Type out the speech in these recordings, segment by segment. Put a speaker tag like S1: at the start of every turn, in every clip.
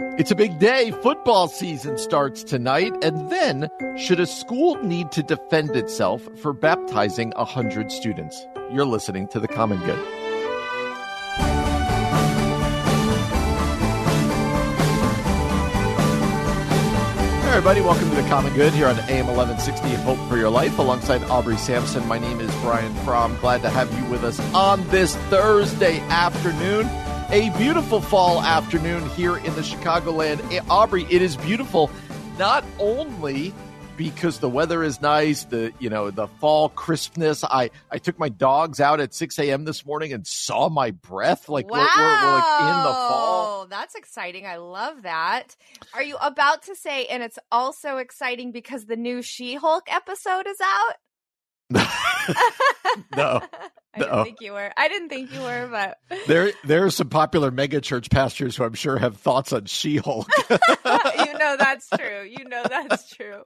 S1: It's a big day. Football season starts tonight. And then, should a school need to defend itself for baptizing 100 students? You're listening to The Common Good. Hey everybody, welcome to The Common Good here on AM 1160 Hope for Your Life alongside Aubrey Sampson. My name is Brian Fromm. Glad to have you with us on this Thursday afternoon a beautiful fall afternoon here in the Chicagoland. Eh, Aubrey, it is beautiful not only because the weather is nice, the you know the fall crispness. I I took my dogs out at six a.m. this morning and saw my breath. Like
S2: wow.
S1: we're, we're, we're like in the fall.
S2: That's exciting. I love that. Are you about to say? And it's also exciting because the new She-Hulk episode is out.
S1: no.
S2: I didn't oh. think you were. I didn't think you were, but
S1: there there are some popular megachurch pastors who I'm sure have thoughts on She-Hulk.
S2: you know that's true. You know that's true.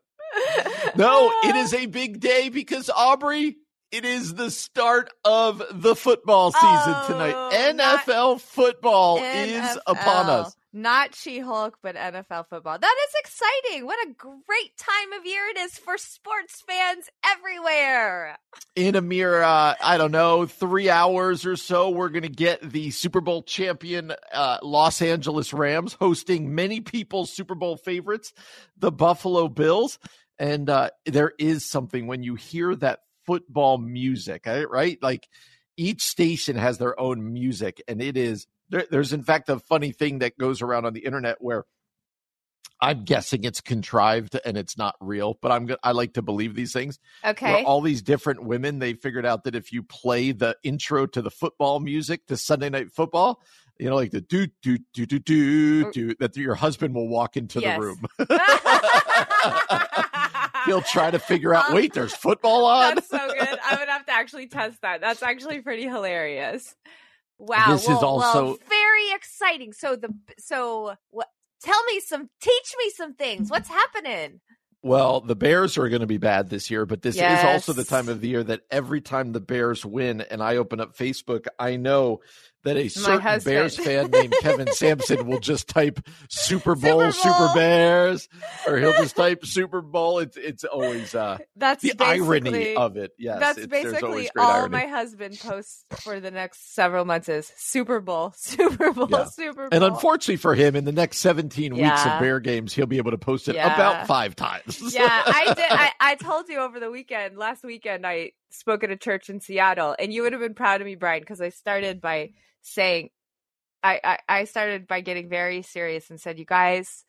S1: no, it is a big day because Aubrey, it is the start of the football season oh, tonight. NFL football NFL. is upon us.
S2: Not She Hulk, but NFL football. That is exciting. What a great time of year it is for sports fans everywhere.
S1: In a mere, uh, I don't know, three hours or so, we're going to get the Super Bowl champion uh, Los Angeles Rams hosting many people's Super Bowl favorites, the Buffalo Bills. And uh, there is something when you hear that football music, eh, right? Like each station has their own music, and it is there, there's in fact a funny thing that goes around on the internet where I'm guessing it's contrived and it's not real, but I'm I like to believe these things.
S2: Okay.
S1: all these different women, they figured out that if you play the intro to the football music to Sunday Night Football, you know, like the do do do do do do, that your husband will walk into yes. the room. He'll try to figure out. Um, wait, there's football on.
S2: That's so good. I would have to actually test that. That's actually pretty hilarious. Wow.
S1: This
S2: well,
S1: is also
S2: well, very exciting. So the so what tell me some teach me some things. What's happening?
S1: Well, the Bears are going to be bad this year, but this yes. is also the time of the year that every time the Bears win and I open up Facebook, I know that a certain Bears fan named Kevin Sampson will just type Super Bowl, Super, Bowl. Super Bears, or he'll just type Super Bowl. It's it's always uh
S2: that's
S1: the irony of it. Yes,
S2: that's basically all
S1: irony.
S2: my husband posts for the next several months is Super Bowl, Super Bowl, yeah. Super Bowl.
S1: And unfortunately for him, in the next 17 yeah. weeks of Bear games, he'll be able to post it yeah. about five times.
S2: yeah, I did. I, I told you over the weekend, last weekend, I spoke at a church in Seattle, and you would have been proud of me, Brian, because I started by saying I, I, I started by getting very serious and said, You guys,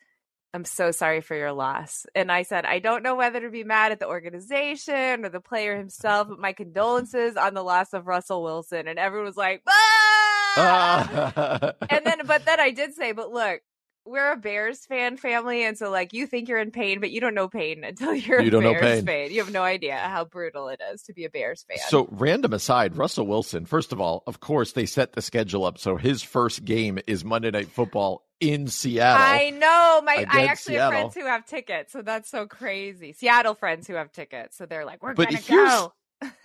S2: I'm so sorry for your loss. And I said, I don't know whether to be mad at the organization or the player himself, but my condolences on the loss of Russell Wilson. And everyone was like, ah! and then, but then I did say, but look, we're a Bears fan family, and so like you think you're in pain, but you don't know pain until you're you a don't Bears know pain. fan. You have no idea how brutal it is to be a Bears fan.
S1: So, random aside, Russell Wilson. First of all, of course, they set the schedule up so his first game is Monday Night Football in Seattle.
S2: I know. My I actually Seattle. have friends who have tickets, so that's so crazy. Seattle friends who have tickets, so they're like, "We're but gonna go."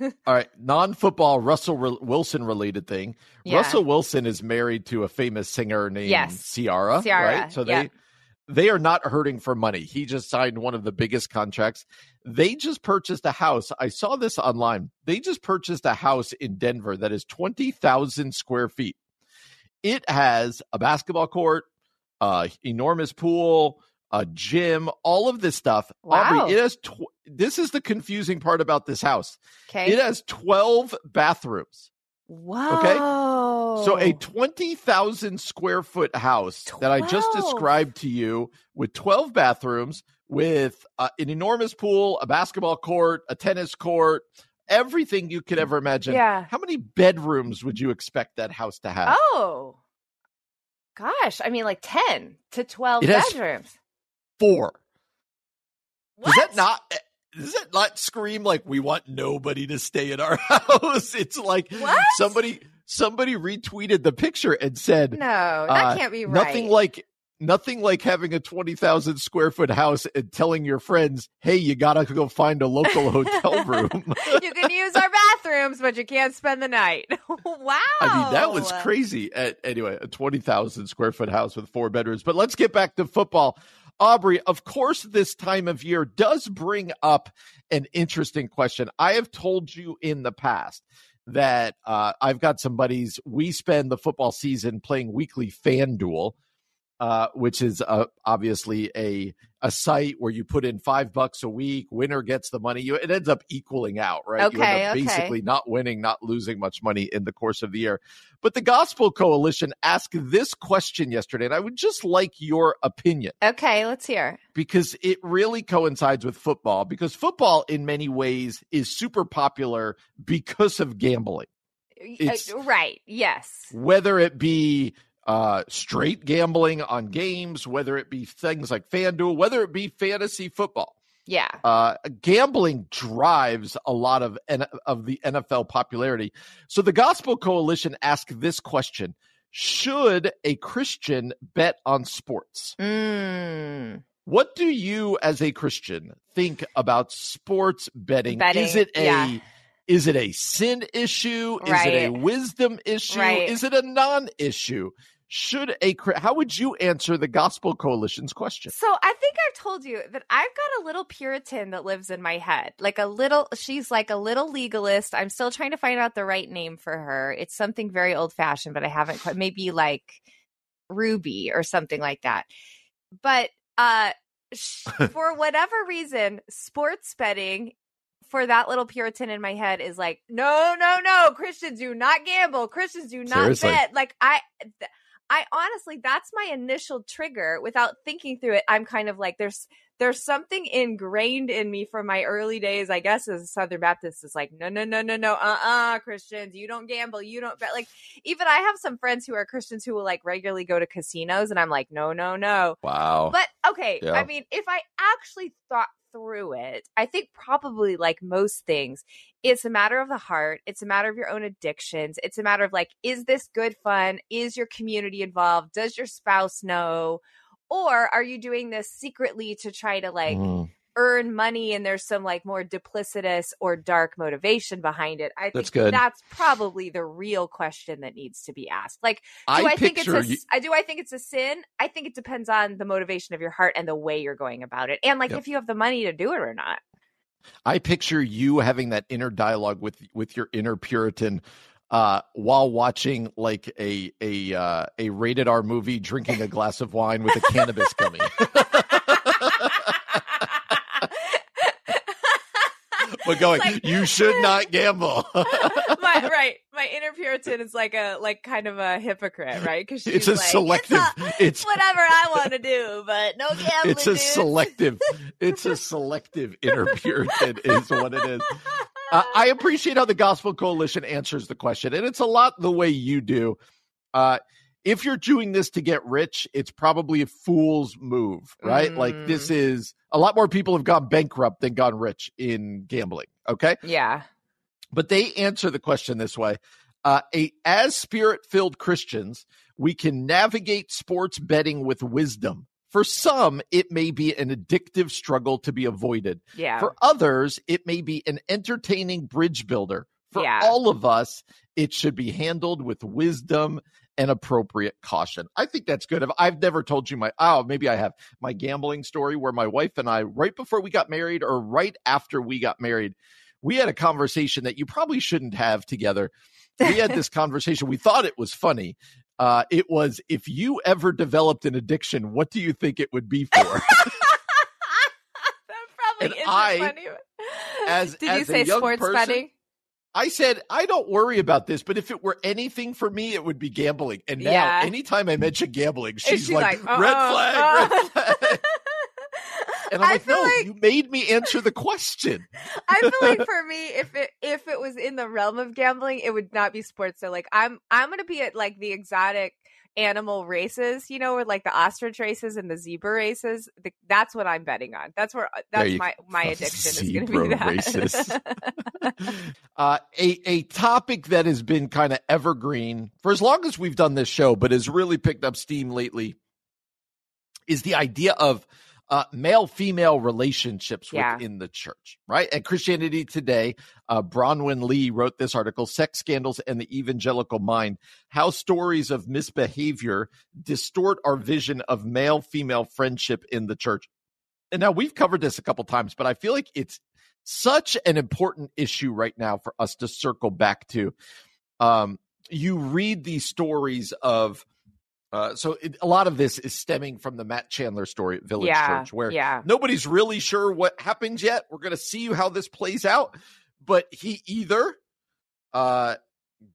S1: All right, non-football Russell Re- Wilson related thing. Yeah. Russell Wilson is married to a famous singer named yes. Ciara, Ciara, right? So they they are not hurting for money. He just signed one of the biggest contracts. They just purchased a house. I saw this online. They just purchased a house in Denver that is 20,000 square feet. It has a basketball court, uh enormous pool, a gym, all of this stuff. Wow. Aubrey, it has tw- this is the confusing part about this house.
S2: Okay.
S1: It has 12 bathrooms.
S2: Wow.
S1: Okay. So a 20,000 square foot house 12. that I just described to you with 12 bathrooms, with uh, an enormous pool, a basketball court, a tennis court, everything you could ever imagine.
S2: Yeah.
S1: How many bedrooms would you expect that house to have?
S2: Oh. Gosh, I mean, like ten to twelve bedrooms.
S1: Four. What? Does that not? Does it not scream like we want nobody to stay in our house? It's like what? somebody somebody retweeted the picture and said,
S2: "No, that uh, can't be
S1: right." Nothing like nothing like having a 20,000 square foot house and telling your friends, hey, you got to go find a local hotel room.
S2: you can use our bathrooms, but you can't spend the night. wow.
S1: I mean, that was crazy. anyway, a 20,000 square foot house with four bedrooms. But let's get back to football. Aubrey, of course, this time of year does bring up an interesting question. I have told you in the past that uh, I've got some buddies. We spend the football season playing weekly FanDuel uh, which is uh, obviously a a site where you put in five bucks a week. Winner gets the money. You, it ends up equaling out, right?
S2: Okay,
S1: you end
S2: up
S1: okay. basically not winning, not losing much money in the course of the year. But the Gospel Coalition asked this question yesterday, and I would just like your opinion.
S2: Okay, let's hear.
S1: Because it really coincides with football. Because football, in many ways, is super popular because of gambling.
S2: Uh, it's, right. Yes.
S1: Whether it be uh, straight gambling on games, whether it be things like FanDuel, whether it be fantasy football.
S2: Yeah.
S1: Uh, gambling drives a lot of of the NFL popularity. So the Gospel Coalition asked this question: Should a Christian bet on sports?
S2: Mm.
S1: What do you, as a Christian, think about sports betting?
S2: betting
S1: Is it a
S2: yeah.
S1: is it a sin issue? Is
S2: right.
S1: it a wisdom issue?
S2: Right.
S1: Is it a non-issue? Should a how would you answer the gospel coalition's question
S2: so i think i've told you that i've got a little puritan that lives in my head like a little she's like a little legalist i'm still trying to find out the right name for her it's something very old fashioned but i haven't quite maybe like ruby or something like that but uh for whatever reason sports betting for that little Puritan in my head is like, no, no, no, Christians do not gamble. Christians do not Seriously. bet. Like I, th- I honestly, that's my initial trigger without thinking through it. I'm kind of like, there's, there's something ingrained in me from my early days, I guess, as a Southern Baptist is like, no, no, no, no, no, uh uh Christians, you don't gamble, you don't bet. Like, even I have some friends who are Christians who will like regularly go to casinos, and I'm like, no, no, no.
S1: Wow.
S2: But okay, yeah. I mean, if I actually thought through it, I think probably like most things, it's a matter of the heart. It's a matter of your own addictions. It's a matter of like, is this good fun? Is your community involved? Does your spouse know? Or are you doing this secretly to try to like mm. Earn money and there's some like more duplicitous or dark motivation behind it? I think
S1: that's, good.
S2: that's probably the real question that needs to be asked. Like, do I, I think it's a, you... do I think it's a sin? I think it depends on the motivation of your heart and the way you're going about it. And like yep. if you have the money to do it or not.
S1: I picture you having that inner dialogue with with your inner Puritan uh, while watching like a a uh, a rated R movie, drinking a glass of wine with a cannabis gummy. but going, like, you should not gamble.
S2: my, right, my inner Puritan is like a like kind of a hypocrite, right? Because
S1: it's a
S2: like,
S1: selective.
S2: It's, it's, whatever I want to do, but no gambling.
S1: It's a dude. selective. It's a selective inner Puritan, is what it is. Uh, I appreciate how the Gospel Coalition answers the question, and it's a lot the way you do. Uh, if you're doing this to get rich, it's probably a fool's move, right? Mm. Like this mm. is a lot more people have gone bankrupt than gone rich in gambling. Okay.
S2: Yeah.
S1: But they answer the question this way. Uh, a, as spirit filled Christians, we can navigate sports betting with wisdom. For some, it may be an addictive struggle to be avoided.
S2: Yeah.
S1: For others, it may be an entertaining bridge builder. For
S2: yeah.
S1: all of us, it should be handled with wisdom and appropriate caution. I think that's good. I've never told you my, oh, maybe I have my gambling story where my wife and I, right before we got married or right after we got married, we had a conversation that you probably shouldn't have together. We had this conversation. We thought it was funny. Uh, it was if you ever developed an addiction, what do you think it would be for? that
S2: probably is funny.
S1: As,
S2: Did
S1: as
S2: you say sports
S1: person,
S2: betting?
S1: I said, I don't worry about this, but if it were anything for me, it would be gambling. And now,
S2: yeah.
S1: anytime I mention gambling, she's, like, like red flag, uh red flag. and I'm I like, no, like... you made me answer the question.
S2: I feel like for me, if it if it was in the realm of gambling, it would not be sports. So like, I'm I'm gonna be at like the exotic animal races, you know, or like the ostrich races and the zebra races. The, that's what I'm betting on. That's where uh, that's my my addiction is going to be that.
S1: races. uh, a a topic that has been kind of evergreen for as long as we've done this show, but has really picked up steam lately, is the idea of uh, male female relationships yeah. within the church, right? And Christianity Today, uh, Bronwyn Lea wrote this article Sex Scandals and the Evangelical Mind How Stories of Misbehavior Distort Our Vision of Male Female Friendship in the Church. And now we've covered this a couple times, but I feel like it's such an important issue right now for us to circle back to. Um, you read these stories of uh, so it, a lot of this is stemming from the Matt Chandler story at Village yeah, Church, where yeah. nobody's really sure what happens yet. We're going to see how this plays out, but he either uh,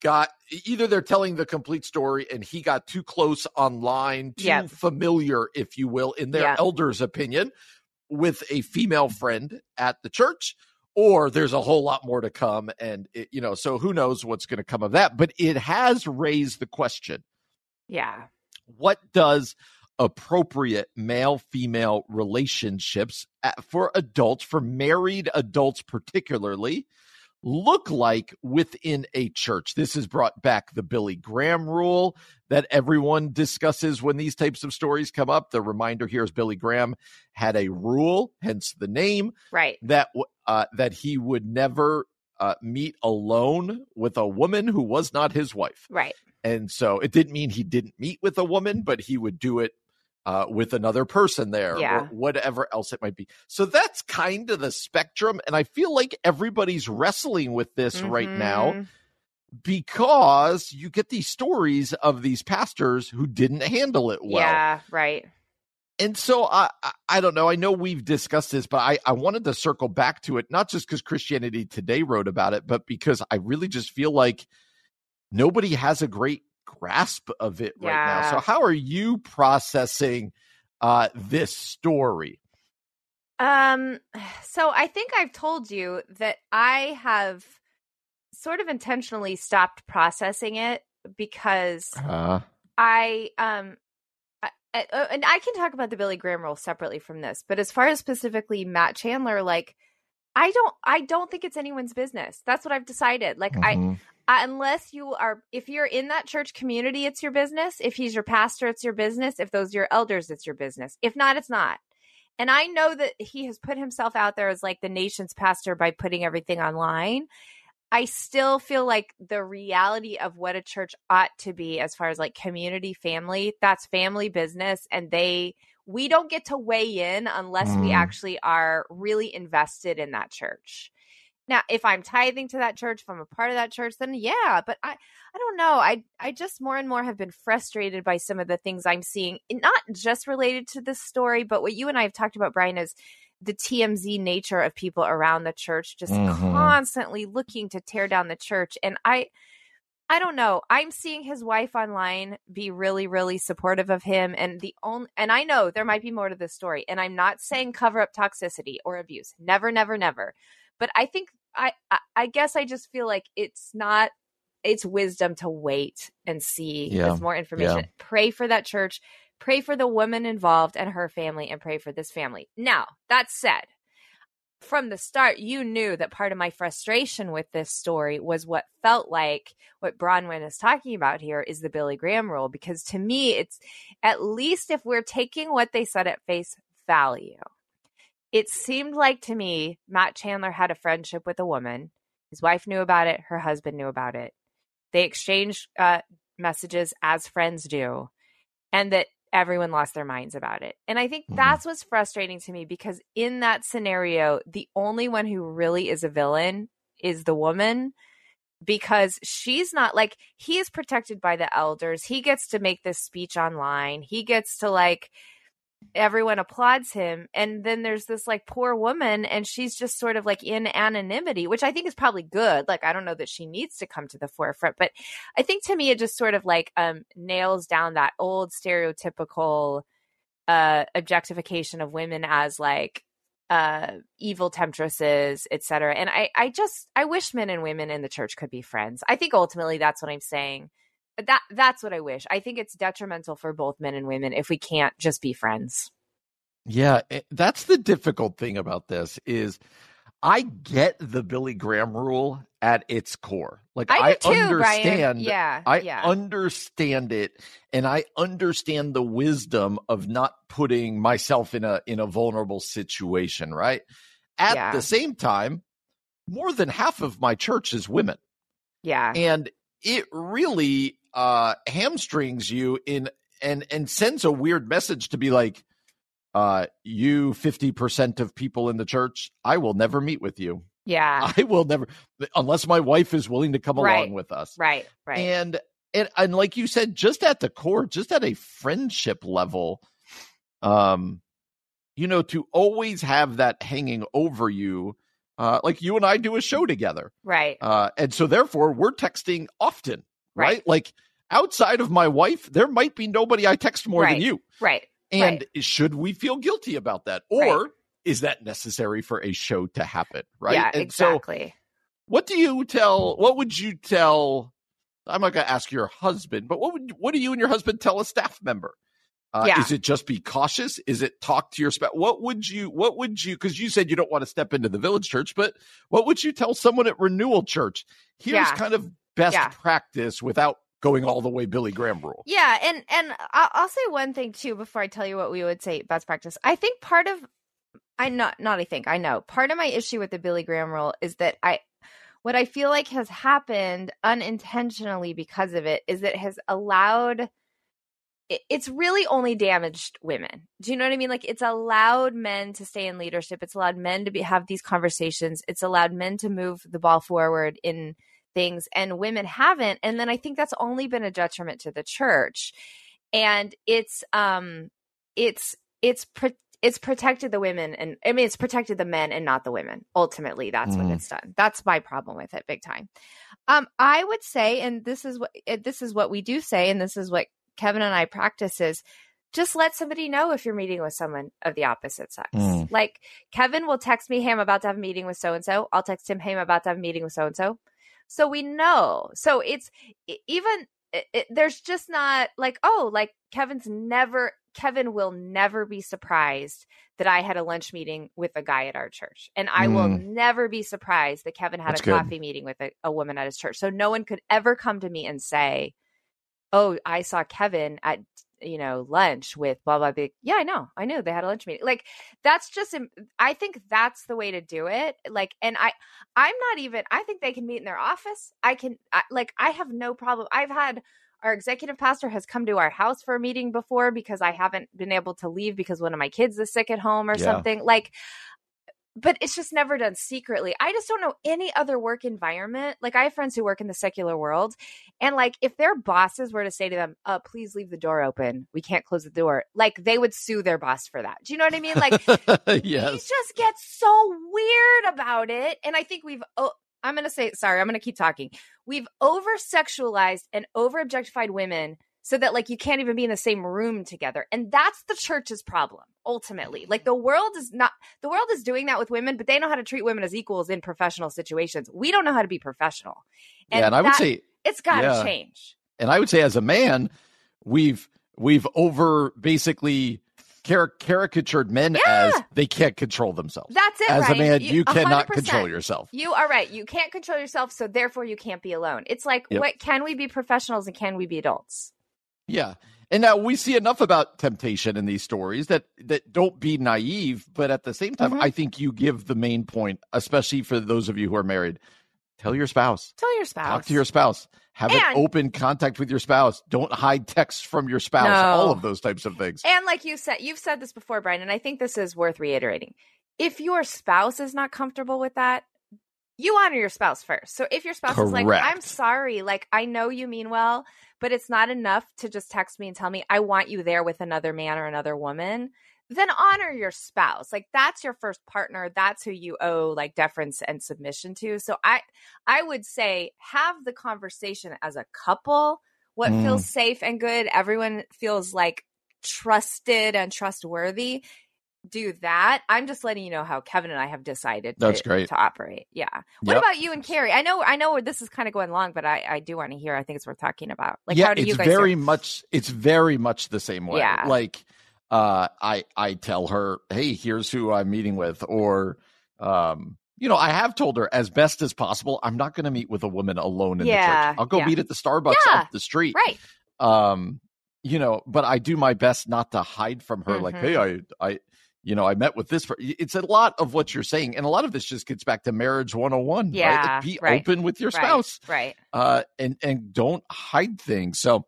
S1: got either they're telling the complete story and he got too close online, too yep. familiar, if you will, in their yep. elders' opinion, with a female friend at the church, or there's a whole lot more to come, and it, you know, so who knows what's going to come of that? But it has raised the question.
S2: Yeah
S1: what does appropriate male female relationships for adults, for married adults particularly, look like within a church? This has brought back the Billy Graham rule that everyone discusses when these types of stories come up. The reminder here is Billy Graham had a rule, hence the name,
S2: right?
S1: That uh, that he would never uh, meet alone with a woman who was not his wife.
S2: Right.
S1: And so it didn't mean he didn't meet with a woman, but he would do it uh, with another person there yeah. or whatever else it might be. So that's kind of the spectrum. And I feel like everybody's wrestling with this mm-hmm. right now mm-hmm. because you get these stories of these pastors who didn't handle it well.
S2: Yeah, right
S1: and so I, I don't know. I know we've discussed this, but I, I wanted to circle back to it, not just because Christianity Today wrote about it, but because I really just feel like nobody has a great grasp of it yeah. right now. So how are you processing uh, this story?
S2: Um, so I think I've told you that I have sort of intentionally stopped processing it because uh. I um uh, and I can talk about the Billy Graham role separately from this, but as far as specifically Matt Chandler, like I don't, I don't think it's anyone's business. That's what I've decided. Like mm-hmm. I, I, unless you are, if you're in that church community, it's your business. If he's your pastor, it's your business. If those are your elders, it's your business. If not, it's not. And I know that he has put himself out there as like the nation's pastor by putting everything online. I still feel like the reality of what a church ought to be as far as like community family, that's family business and they we don't get to weigh in unless mm. we actually are really invested in that church. Now, if I'm tithing to that church, if I'm a part of that church, then yeah, but I I don't know. I I just more and more have been frustrated by some of the things I'm seeing, not just related to this story, but what you and I have talked about Brian is the TMZ nature of people around the church just mm-hmm. constantly looking to tear down the church and I I don't know. I'm seeing his wife online be really really supportive of him and the only and I know there might be more to this story and I'm not saying cover up toxicity or abuse. Never never never. But I think I I, guess I just feel like it's not it's wisdom to wait and see yeah. with more information. Yeah. Pray for that church Pray for the woman involved and her family and pray for this family. Now, that said, from the start, you knew that part of my frustration with this story was what felt like what Bronwyn is talking about here is the Billy Graham rule. Because to me, it's at least if we're taking what they said at face value, it seemed like to me Matt Chandler had a friendship with a woman. His wife knew about it, her husband knew about it. They exchanged uh, messages as friends do, and that everyone lost their minds about it. And I think mm-hmm. that's what's frustrating to me because in that scenario, the only one who really is a villain is the woman because she's not like he is protected by the elders. He gets to make this speech online. He gets to like everyone applauds him. And then there's this like poor woman and she's just sort of like in anonymity which i think is probably good. Like i don't know that she needs to come to the forefront but i think to me it just sort of like um nails down that old stereotypical uh objectification of women as like uh evil temptresses etc and i i just i wish men and women in the church could be friends. I think ultimately that's what i'm saying that that's what I wish. I think it's detrimental for both men and women if we can't just be friends.
S1: Yeah, eh, that's the difficult thing about this is I get the Billy Graham rule at its core. Like
S2: I,
S1: I
S2: too,
S1: understand.
S2: Brian. Yeah.
S1: I
S2: yeah.
S1: understand it and I understand the wisdom of not putting myself in a in a vulnerable situation, right? At yeah. the same time, more than half of my church is women.
S2: Yeah.
S1: And it really uh hamstrings you in and and sends a weird message to be like uh, you 50% of people in the church, I will never meet with you.
S2: Yeah.
S1: I will never, unless my wife is willing to come right. along with us.
S2: Right. Right.
S1: And, and, and like you said, just at the core, just at a friendship level, um, you know, to always have that hanging over you, uh, like you and I do a show together.
S2: Right.
S1: Uh, and so therefore we're texting often, right? right? Like outside of my wife, there might be nobody I text more
S2: right.
S1: than you.
S2: Right.
S1: And right. should we feel guilty about that? Or right. is that necessary for a show to happen? Right.
S2: Yeah,
S1: and
S2: exactly.
S1: So what do you tell what would you tell I'm not gonna ask your husband, but what would what do you and your husband tell a staff member? Uh, yeah. Is it just be cautious? Is it talk to your spouse? What would you, what would you, because you said you don't want to step into the village church, but what would you tell someone at Renewal Church? Here's yeah. kind of best yeah. practice without going all the way Billy Graham rule.
S2: Yeah, and and I'll, say one thing too before I tell you what we would say best practice. I think part of I not not I think I know part of my issue with the Billy Graham rule is that I what I feel like has happened unintentionally because of it is it has allowed it's really only damaged women. Do you know what I mean? Like it's allowed men to stay in leadership. It's allowed men to be, have these conversations. It's allowed men to move the ball forward in things and women haven't and then i think that's only been a detriment to the church and it's um it's it's it's protected the women and i mean it's protected the men and not the women ultimately that's mm. what it's done that's my problem with it big time um i would say and this is what this is what we do say and this is what kevin and i practice is just let somebody know if you're meeting with someone of the opposite sex. Mm. Like Kevin will text me, hey, I'm about to have a meeting with so and so. I'll text him, hey, I'm about to have a meeting with so and so. So we know. So it's even it, it, there's just not like oh like Kevin's never Kevin will never be surprised that I had a lunch meeting with a guy at our church. And I mm. will never be surprised that Kevin had That's a coffee meeting with a, a, woman at his church. So no one could ever come to me and say, Oh, I saw Kevin at you know, lunch with blah blah blah. Yeah, I know. I knew they had a lunch meeting. Like that's just I think that's the way to do it. Like and I I'm not even I think they can meet in their office. I can I, like I have no problem. I've had our executive pastor has come to our house for a meeting before because I haven't been able to leave because one of my kids is sick at home or yeah. something. Like but it's just never done secretly. I just don't know any other work environment. Like I have friends who work in the secular world, and like if their bosses were to say to them, "Uh, please leave the door open. We can't close the door," like they would sue their boss for that. Do you know what I mean? Like, yes. he just gets so weird about it, and I think we've. Oh, I'm gonna say sorry. I'm gonna keep talking. We've over sexualized and over objectified women so that like you can't even be in the same room together. And that's the church's problem ultimately. Like the world is not the world is doing that with women, but they know how to treat women as equals in professional situations. We don't know how to be professional.
S1: And yeah, and I would say
S2: it's got to yeah. change.
S1: And I would say as a man, we've we've over basically caricatured men yeah. as they can't control themselves.
S2: That's it.
S1: As
S2: Ryan.
S1: a man, you, you cannot control yourself.
S2: You are right. You can't control yourself, so therefore you can't be alone. It's like, yep. what can we be professionals and can we be adults?
S1: Yeah. And now we see enough about temptation in these stories that that don't be naive, but at the same time, mm-hmm. I think you give the main point, especially for those of you who are married. Tell your spouse.
S2: Tell your spouse.
S1: Talk to your spouse. Have and, an open contact with your spouse. Don't hide texts from your spouse. No. All of those types of things.
S2: And like you said, you've said this before, Brian, and I think this is worth reiterating. If your spouse is not comfortable with that, you honor your spouse first. So if your spouse Correct. is like, I'm sorry, like I know you mean well, but it's not enough to just text me and tell me I want you there with another man or another woman, then honor your spouse. Like that's your first partner. That's who you owe like deference and submission to. So I I would say have the conversation as a couple. What mm. feels safe and good, everyone feels like trusted and trustworthy do that. I'm just letting you know how Kevin and I have decided
S1: That's
S2: to,
S1: great.
S2: to operate. Yeah. What yep. about you and Carrie? I know I know this is kind of going long, but I, I do want to hear. I think it's worth talking about. Like
S1: yeah,
S2: how do
S1: you
S2: guys
S1: very much it's very much the same way.
S2: Yeah.
S1: Like uh I I tell her, hey, here's who I'm meeting with, or um you know, I have told her as best as possible, I'm not going to meet with a woman alone in
S2: yeah,
S1: the church. I'll go
S2: yeah.
S1: meet at the Starbucks
S2: yeah,
S1: up the street.
S2: Right.
S1: Um, you know, but I do my best not to hide from her.
S2: Mm-hmm.
S1: Like, hey, I, I, you know, I met with this. It's a lot of what you're saying, and a lot of this just gets back to marriage 101.
S2: Yeah,
S1: right? Like, be
S2: right,
S1: open with your
S2: right,
S1: spouse,
S2: right?
S1: Uh, and and don't hide things. So,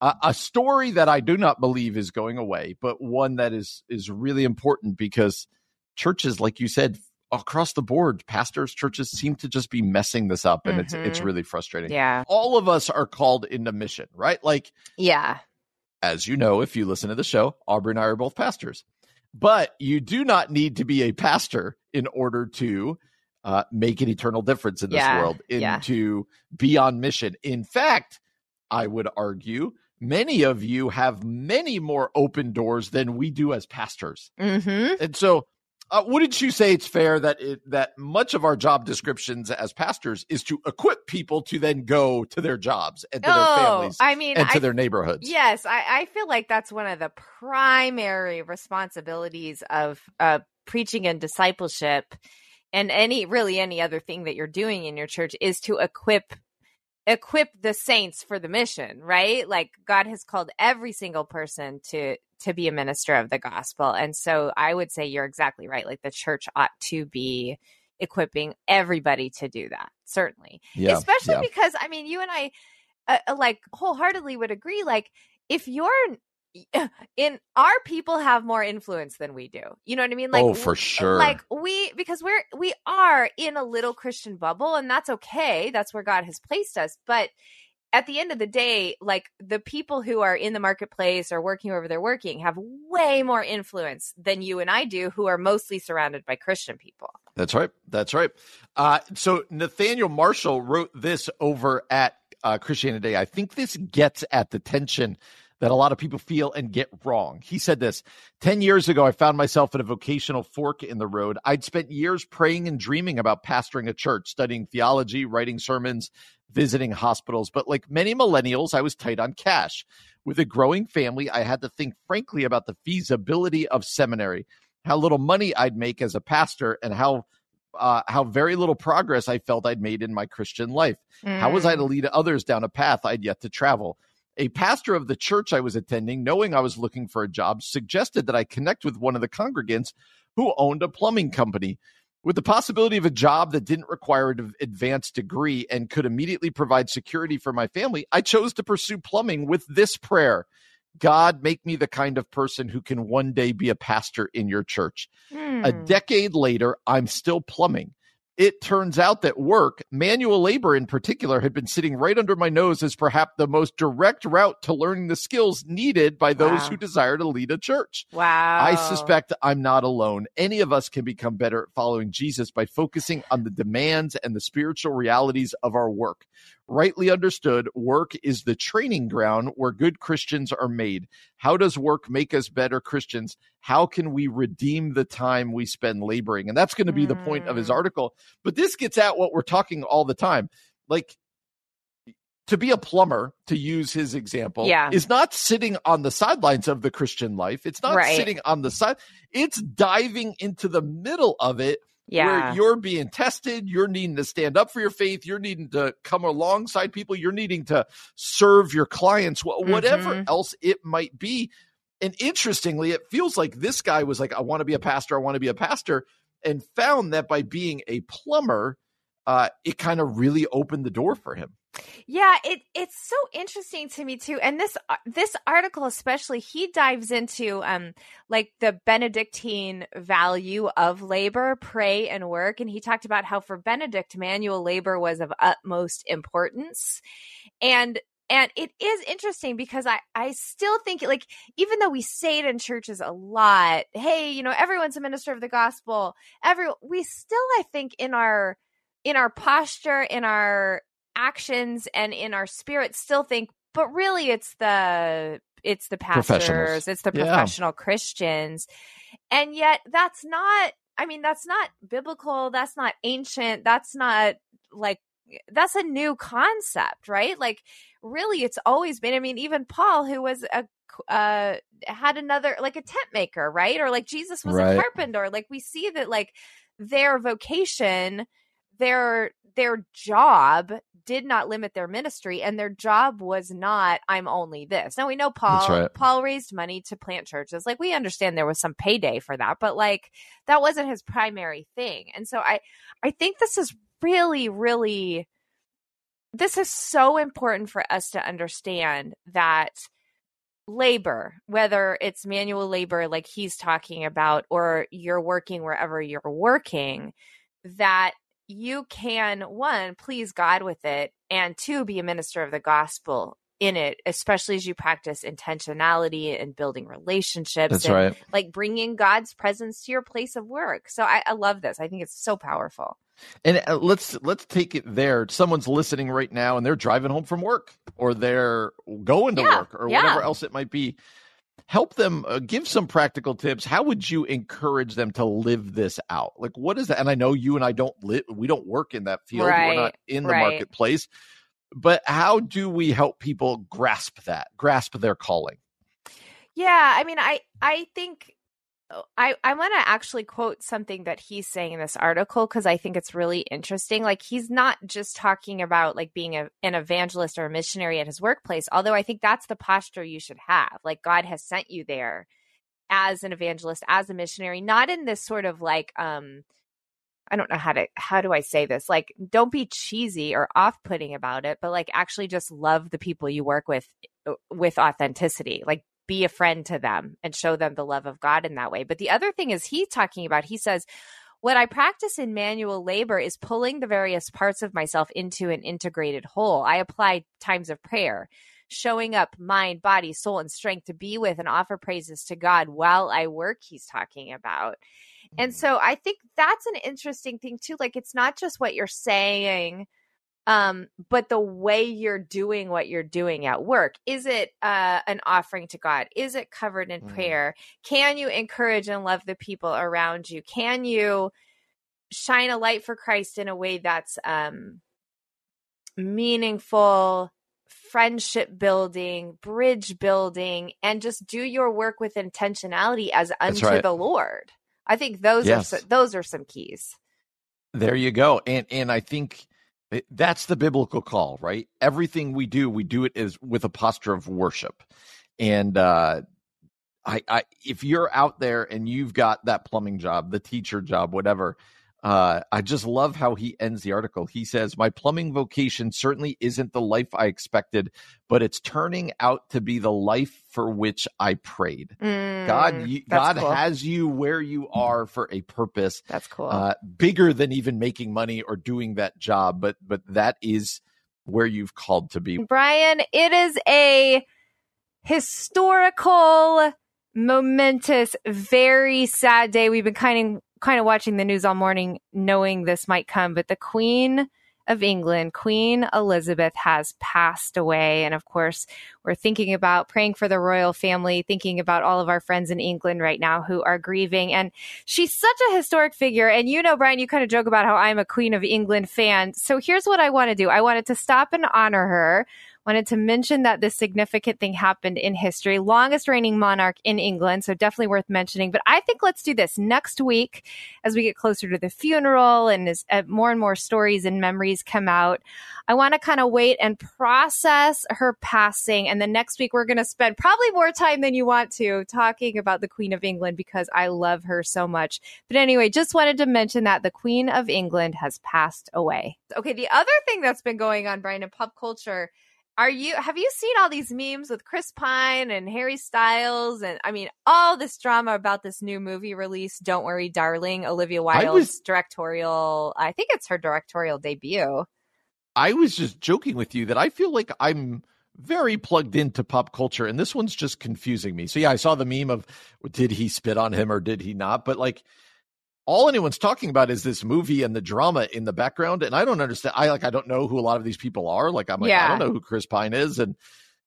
S1: uh, a story that I do not believe is going away, but one that is is really important because churches, like you said, across the board, pastors, churches seem to just be messing this up, and mm-hmm. it's it's really frustrating.
S2: Yeah,
S1: all of us are called into mission, right? Like,
S2: yeah.
S1: As you know, if you listen to the show, Aubrey and I are both pastors, but you do not need to be a pastor in order to uh, make an eternal difference in this
S2: yeah.
S1: world, and
S2: yeah.
S1: to be on mission. In fact, I would argue many of you have many more open doors than we do as pastors,
S2: mm-hmm.
S1: and so uh, wouldn't you say it's fair that it, that much of our job descriptions as pastors is to equip people to then go to their jobs and to
S2: oh,
S1: their families,
S2: I mean,
S1: and to
S2: I,
S1: their neighborhoods?
S2: Yes, I, I, feel like that's one of the primary responsibilities of uh, preaching and discipleship, and any really any other thing that you're doing in your church is to equip equip the saints for the mission right? Like god has called every single person to to be a minister of the gospel. And so i would say you're exactly right. Like the church ought to be equipping everybody to do that certainly.
S1: Yeah,
S2: especially
S1: yeah.
S2: because i mean you and i uh, like wholeheartedly would agree like if you're in our people have more influence than we do. You know what I mean? Like
S1: oh, for sure.
S2: Like we because we're we are in a little Christian bubble, and that's okay. That's where God has placed us. But at the end of the day, like the people who are in the marketplace or working wherever they're working have way more influence than you and I do, who are mostly surrounded by Christian people.
S1: That's right. That's right. Uh, so Nathaniel Marshall wrote this over at uh, Christianity. I think this gets at the tension that a lot of people feel and get wrong. He said this 10 years ago, I found myself at a vocational fork in the road. I'd spent years praying and dreaming about pastoring a church, studying theology, writing sermons, visiting hospitals. But like many millennials, I was tight on cash. With a growing family, I had to think frankly about the feasibility of seminary, how little money I'd make as a pastor, and how uh, how very little progress I felt I'd made in my Christian life. Mm. How was I to mm. lead others down a path I'd yet to travel? A pastor of the church I was attending, knowing I was looking for a job, suggested that I connect with one of the congregants who owned a plumbing company. With the possibility of a job that didn't require an advanced degree and could immediately provide security for my family, I chose to pursue plumbing with this prayer God, make me the kind of person who can one day be a pastor in your church.
S2: Hmm.
S1: A decade later, I'm still plumbing it turns out that work, manual labor in particular, had been sitting right under my nose as perhaps the most direct route to learning the skills needed by those
S2: wow.
S1: who desire to lead a church.
S2: Wow.
S1: I suspect I'm not alone. Any of us can become better at following Jesus by focusing on the demands and the spiritual realities of our work. Rightly understood, work is the training ground where good Christians are made. How does work make us better Christians? How can we redeem the time we spend laboring? And that's going to be mm. the point of his
S2: Hmm.
S1: article. But this gets at what we're talking all the time. Like, to be a plumber, to use his example,
S2: yeah.
S1: is not sitting on the sidelines of the Christian life. It's not
S2: right.
S1: sitting on the side. It's diving into the middle of it
S2: yeah.
S1: where you're being tested, you're needing to stand up for your faith, you're needing to come alongside people, you're needing to serve your clients, whatever
S2: mm-hmm.
S1: else it might be. And interestingly, it feels like this guy was like, I want to be a pastor, I want to be a pastor, and found that by being a plumber, uh, it kind of really opened the door for him.
S2: Yeah, it it's so interesting to me too. And this uh, this article especially he dives into um like the Benedictine value of labor, pray and work and he talked about how for Benedict manual labor was of utmost importance. And and it is interesting because I, I still think like even though we say it in churches a lot, hey, you know, everyone's a minister of the gospel. Every we still I think in our in our posture, in our actions and in our spirit still think but really it's the it's the pastors it's the professional yeah. christians And yet that's not I mean that's not biblical, that's not ancient, that's not like that's a new concept, right? Like really it's always been I mean even Paul who was a uh had another like a tent maker, right? Or like Jesus was right. a carpenter. Like we see that like their vocation, their their job did not limit their ministry and their job was not i'm only this. Now we know paul right. paul raised money to plant churches. Like we understand there was some payday for that but like that wasn't his primary thing. And so i i think this is really really this is so important for us to understand that labor, whether it's manual labor like he's talking about, or you're working wherever you're working, that you can, one, please God with it, and two, be a minister of the gospel in it, especially as you practice intentionality and building relationships.
S1: That's
S2: and,
S1: right.
S2: Like bringing God's presence to your place of work. So I, I love this. I think it's so powerful.
S1: And uh, let's let's take it there. Someone's listening right now, and they're driving home from work, or they're going to yeah, work, or yeah. whatever else it might be. Help them. Uh, give some practical tips. How would you encourage them to live this out? Like, what is that? And I know you and I don't live. We don't work in that field.
S2: Right,
S1: We're not in the
S2: right.
S1: marketplace but how do we help people grasp that grasp their calling
S2: yeah i mean i i think I, I want to actually quote something that he's saying in this article because I think it's really interesting. Like, he's not just talking about like being a, an evangelist or a missionary at his workplace, although I think that's the posture you should have. Like, God has sent you there as an evangelist, as a missionary, not in this sort of like, um, I don't know how to how do I say this? Like don't be cheesy or off-putting about it, but like actually just love the people you work with uh, with authenticity. Like be a friend to them and show them the love of God in that way. But the other thing is he talking about he says what I practice in manual labor is pulling the various parts of myself into an integrated whole. I apply times of prayer, showing up mind, body, soul, and strength to be with and offer praises to God while I work, he's talking about. And mm-hmm. so I think that's an interesting thing too. Like it's not just what you're saying, um, but the way you're doing what you're doing at work. Is it uh, an offering to God? Is it covered in mm. prayer? Can you encourage and love the people around you? Can you shine a light for Christ in a way that's um, meaningful? friendship building, bridge building, and just do your work with intentionality as unto right. the Lord. I think those yes. are those are some keys.
S1: There you go. And and I think that's the biblical call, right? Everything we do, we do it as with a posture of worship. And uh I, I if you're out there and you've got that plumbing job, the teacher job, whatever, uh, I just love how he ends the article. He says, My plumbing vocation certainly isn't the life I expected, but it's turning out to be the life for which I prayed. Mm, God, you, God cool. has you where you are for a purpose.
S2: That's cool.
S1: Uh, bigger than even making money or doing that job, but but that is where you've called to be.
S2: Brian, it is a historical momentous, very sad day. We've been kind of kind of watching the news all morning, knowing this might come, but the Queen of England, Queen Elizabeth, has passed away. And of course, we're thinking about praying for the royal family, thinking about all of our friends in England right now who are grieving. And she's such a historic figure. And you know, Brian, you kind of joke about how I'm a Queen of England fan. So here's what I want to do I wanted to stop and honor her wanted to mention that this significant thing happened in history. Longest reigning monarch in England, so definitely worth mentioning. But I think let's do this next week as we get closer to the funeral and as uh, more and more stories and memories come out. I want to kind of wait and process her passing. And then next week, we're going to spend probably more time than you want to talking about the Queen of England because I love her so much. But anyway, just wanted to mention that the Queen of England has passed away. Okay, the other thing that's been going on, Brian, in pop culture are you have you seen all these memes with Chris Pine and Harry Styles and I mean all this drama about this new movie release Don't Worry Darling Olivia Wilde's was, directorial I think it's her directorial debut.
S1: I was just joking with you that I feel like I'm very plugged into pop culture and this one's just confusing me. So yeah, I saw the meme of did he spit on him or did he not? But like all anyone's talking about is this movie and the drama in the background and i don't understand i like i don't know who a lot of these people are like i'm like yeah. i don't know who chris pine is and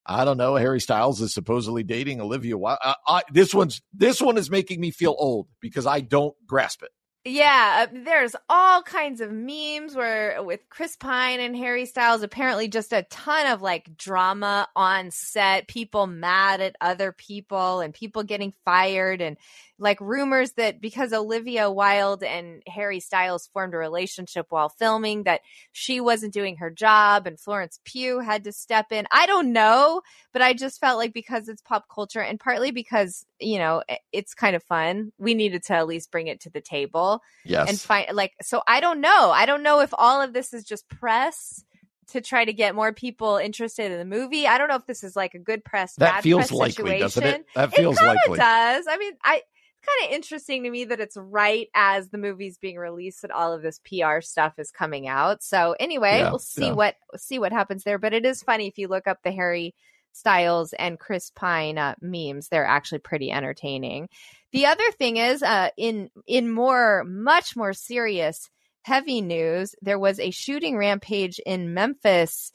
S1: I don't know. Harry Styles is supposedly dating Olivia. Uh, I, this one's this one is making me feel old because I don't grasp it.
S2: Yeah, uh, there's all kinds of memes where with Chris Pine and Harry Styles, apparently just a ton of like drama on set, people mad at other people and people getting fired and like rumors that because Olivia Wilde and Harry Styles formed a relationship while filming, that she wasn't doing her job and Florence Pugh had to step in. I don't know, but I just felt like because it's pop culture and partly because, you know, it's kind of fun, we needed to at least bring it to the table.
S1: Yes.
S2: And find like, so I don't know. I don't know if all of this is just press to try to get more people interested in the movie. I don't know if this is like a good press,
S1: that feels
S2: press
S1: likely,
S2: situation.
S1: doesn't it? That feels
S2: it
S1: likely.
S2: Does I mean I kind of interesting to me that it's right as the movie's being released that all of this PR stuff is coming out. So anyway, yeah, we'll see yeah. what see what happens there. But it is funny if you look up the Harry Styles and Chris Pine uh, memes; they're actually pretty entertaining. The other thing is, uh, in in more much more serious, heavy news, there was a shooting rampage in Memphis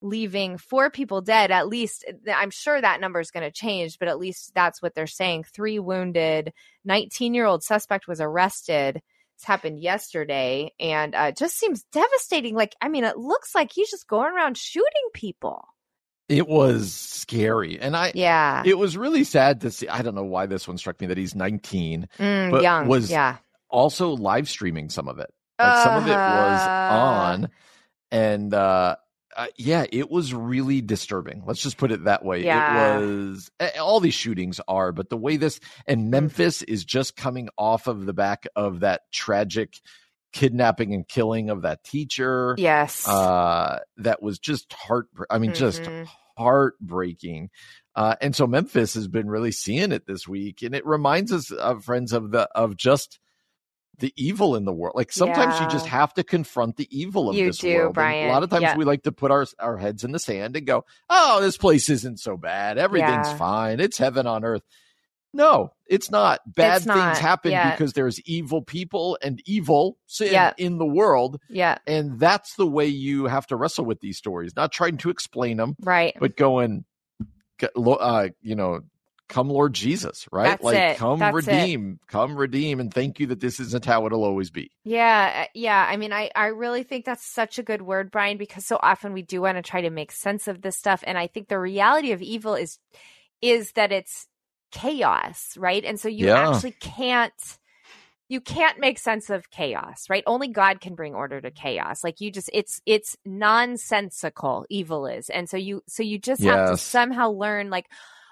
S2: leaving four people dead at least i'm sure that number is going to change but at least that's what they're saying. Three wounded 19 year old suspect was arrested. This happened yesterday and uh, just seems devastating. Like i mean it looks like he's just going around shooting people.
S1: It was scary and i
S2: yeah.
S1: it was really sad to see i don't know why this one struck me that he's 19
S2: mm,
S1: but
S2: young
S1: was
S2: yeah.
S1: also live streaming some of it. Like uh, some of it was uh-huh. on and uh uh, yeah, it was really disturbing. Let's just put it that way.
S2: Yeah.
S1: It was all these shootings are, but the way this and mm-hmm. Memphis is just coming off of the back of that tragic kidnapping and killing of that teacher.
S2: Yes.
S1: Uh, that was just heart. I mean, mm-hmm. just heartbreaking. Uh, and so Memphis has been really seeing it this week, and it reminds us of friends of the of just the evil in the world. Like sometimes yeah. you just have to confront the evil of
S2: you
S1: this
S2: do,
S1: world.
S2: Brian.
S1: a lot of times we like to put our our heads in the sand and go, "Oh, this place isn't so bad. Everything's yeah. fine. It's heaven on earth." No, it's not. Bad
S2: it's
S1: things
S2: not.
S1: happen
S2: yeah.
S1: because there's evil people and evil sin
S2: yeah.
S1: in the world.
S2: Yeah.
S1: And that's the way you have to wrestle with these stories, not trying to explain them,
S2: right?
S1: But going, uh, you know, come Lord Jesus, right?
S2: That's
S1: like
S2: it.
S1: come
S2: That's
S1: redeem,
S2: it.
S1: come redeem and thank you that this isn't how it'll always be.
S2: Yeah, uh, yeah. I mean, I I really think that's such a good word, Brian, because so often we do want to try to make sense of this stuff and I think the reality of evil is is that it's chaos, right? And so you
S1: yeah.
S2: actually can't you can't make sense of chaos, right? Only God can bring order to chaos. Like you just it's it's nonsensical evil is. And so you so you just
S1: yes.
S2: have to somehow learn like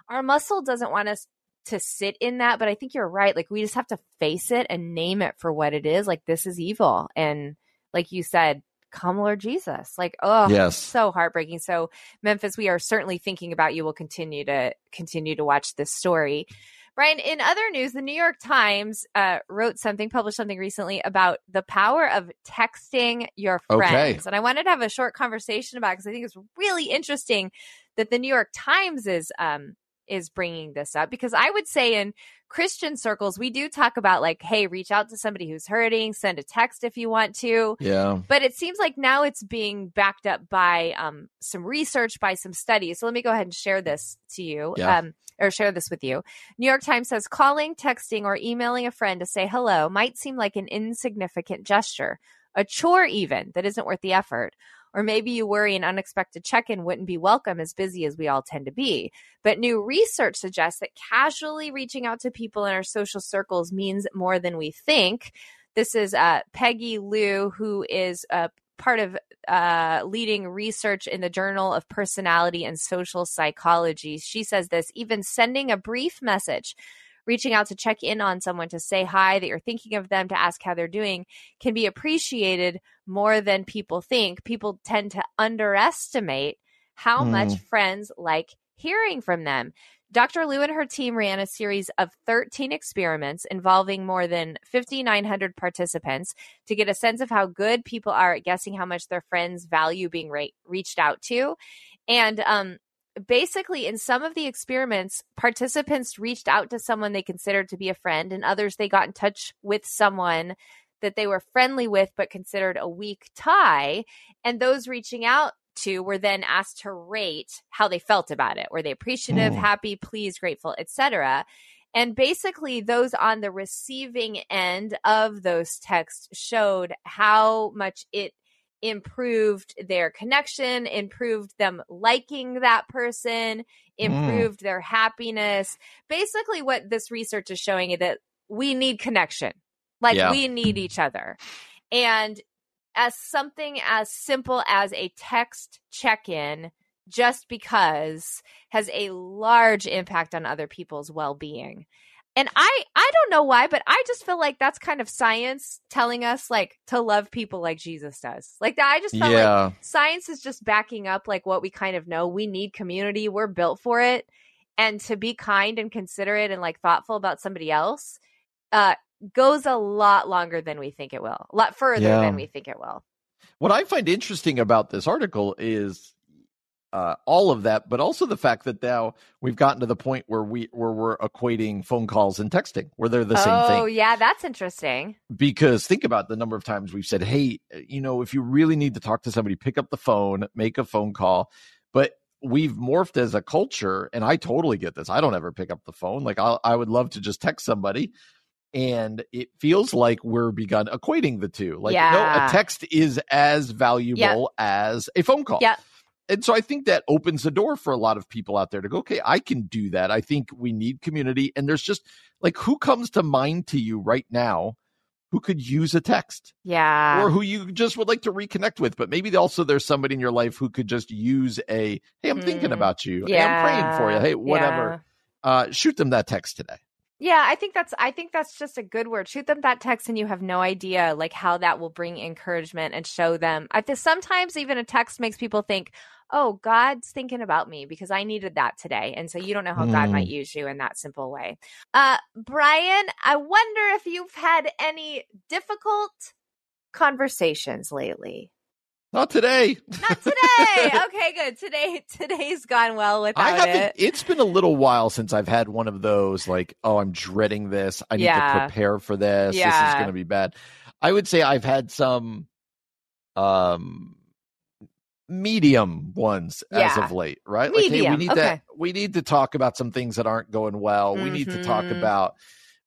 S2: our muscle doesn't want us to sit in that, but I think you're right. Like we just have to face it and name it for what it is. Like this is evil. And like you said, come Lord Jesus. Like, oh,
S1: yes.
S2: so heartbreaking. So Memphis, we are certainly thinking about you. We'll continue to continue to watch this story. Brian, in other news, the New York Times uh, wrote something, published something recently about the power of texting your friends.
S1: Okay.
S2: And I wanted to have a short conversation about because I think it's really interesting that the New York Times is um, is bringing this up because I would say in Christian circles, we do talk about like, hey, reach out to somebody who's hurting, send a text if you want to.
S1: Yeah.
S2: But it seems like now it's being backed up by um, some research, by some studies. So let me go ahead and share this to you.
S1: Yeah.
S2: Um, or share this with you. New York Times says calling, texting, or emailing a friend to say hello might seem like an insignificant gesture, a chore even that isn't worth the effort. Or maybe you worry an unexpected check in wouldn't be welcome as busy as we all tend to be. But new research suggests that casually reaching out to people in our social circles means more than we think. This is uh, Peggy Liu, who is a part of uh, leading research in the Journal of Personality and Social Psychology. She says this even sending a brief message reaching out to check in on someone to say hi, that you're thinking of them, to ask how they're doing, can be appreciated more than people think. People tend to underestimate how mm. much friends like hearing from them. Dr. Liu and her team ran a series of 13 experiments involving more than 5,900 participants to get a sense of how good people are at guessing how much their friends value being re- reached out to. And um, basically in some of the experiments participants reached out to someone they considered to be a friend and others they got in touch with someone that they were friendly with but considered a weak tie and those reaching out to were then asked to rate how they felt about it. Were they appreciative, mm. happy, pleased, grateful, etc. And basically, those on the receiving end of those texts showed how much it improved their connection, improved them liking that person, mm. improved mm. their happiness. Basically, what this research is showing is that we need connection. Like yeah. we need each other. And as something as simple as a text check in, just because, has a large impact on other people's well being. And I I don't know why, but I just feel like that's kind of science telling us like to love people like Jesus does. Like that I just felt yeah. like science is just backing up like what we kind of know. We need community. We're built for it. And to be kind and considerate and like thoughtful about somebody else uh goes a lot longer than we think it will. A lot further yeah. than we think it will.
S1: What I find interesting about this article is uh, all of that, but also the fact that now we've gotten to the point where we where we're equating phone calls and texting, where they're the same thing.
S2: Oh, yeah, that's interesting.
S1: Because think about the number of times we've said, "Hey, you know, if you really need to talk to somebody, pick up the phone, make a phone call." But we've morphed as a culture, and I totally get this. I don't ever pick up the phone. Like I, I would love to just text somebody, and it feels like we're begun equating the two. Like, yeah. no, a text is as valuable yep. as a phone call.
S2: Yeah
S1: and so I think that opens the door for a lot of people out there to go, okay, I can do that. I think we need community. And there's just like, who comes to mind to you right now who could use a text?
S2: Yeah.
S1: Or who you just would like to reconnect with. But maybe also there's somebody in your life who could just use a, hey, I'm mm. thinking about you. Yeah. Hey, I'm praying for you. Hey, whatever. Yeah. Uh, shoot them that text today.
S2: Yeah, I think that's I think that's just a good word. Shoot them that text and you have no idea like how that will bring encouragement and show them. I think sometimes even a text makes people think, oh, God's thinking about me because I needed that today. And so you don't know how mm. God might mm. use you in that simple way. Uh, Brian, I wonder if you've had any difficult conversations lately.
S1: Not today.
S2: Not today. okay, good. Today today's gone well without I haven't, it.
S1: It's been a little while since I've had one of those like, oh, I'm dreading this. I need yeah. to prepare for this. Yeah. This is going to be bad. I would say I've had some um medium ones yeah. as of late, right?
S2: Medium.
S1: Like,
S2: hey,
S1: we need
S2: okay.
S1: that. We need to talk about some things that aren't going well. Mm-hmm. We need to talk mm-hmm. about.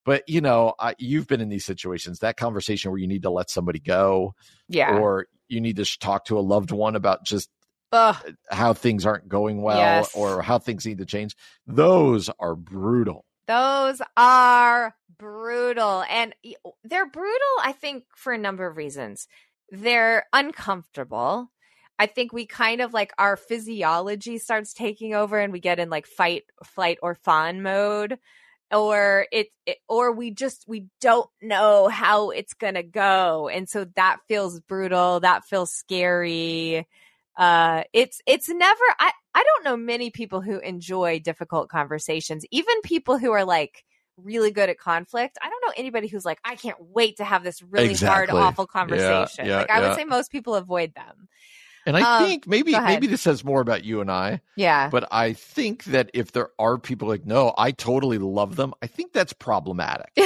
S1: But you know, I, you've been in these situations. That conversation where you need to let somebody go,
S2: yeah,
S1: or you need to sh- talk to a loved one about just Ugh. how things aren't going well yes. or how things need to change. Those are brutal.
S2: Those are brutal, and they're brutal. I think for a number of reasons. They're uncomfortable I think we kind of like our physiology starts taking over and we get in like fight, flight, or fawn mode. Or it, it, or we just, we don't know how it's gonna go. And so that feels brutal. That feels scary. Uh, it's, it's never, I, I don't know many people who enjoy difficult conversations, even people who are like, really good at conflict. I don't know anybody who's like, I can't wait to have this really exactly. hard, awful conversation. Yeah, yeah, like I yeah. would say most people avoid them.
S1: And I um, think maybe maybe this says more about you and I.
S2: Yeah.
S1: But I think that if there are people like, no, I totally love them, I think that's problematic.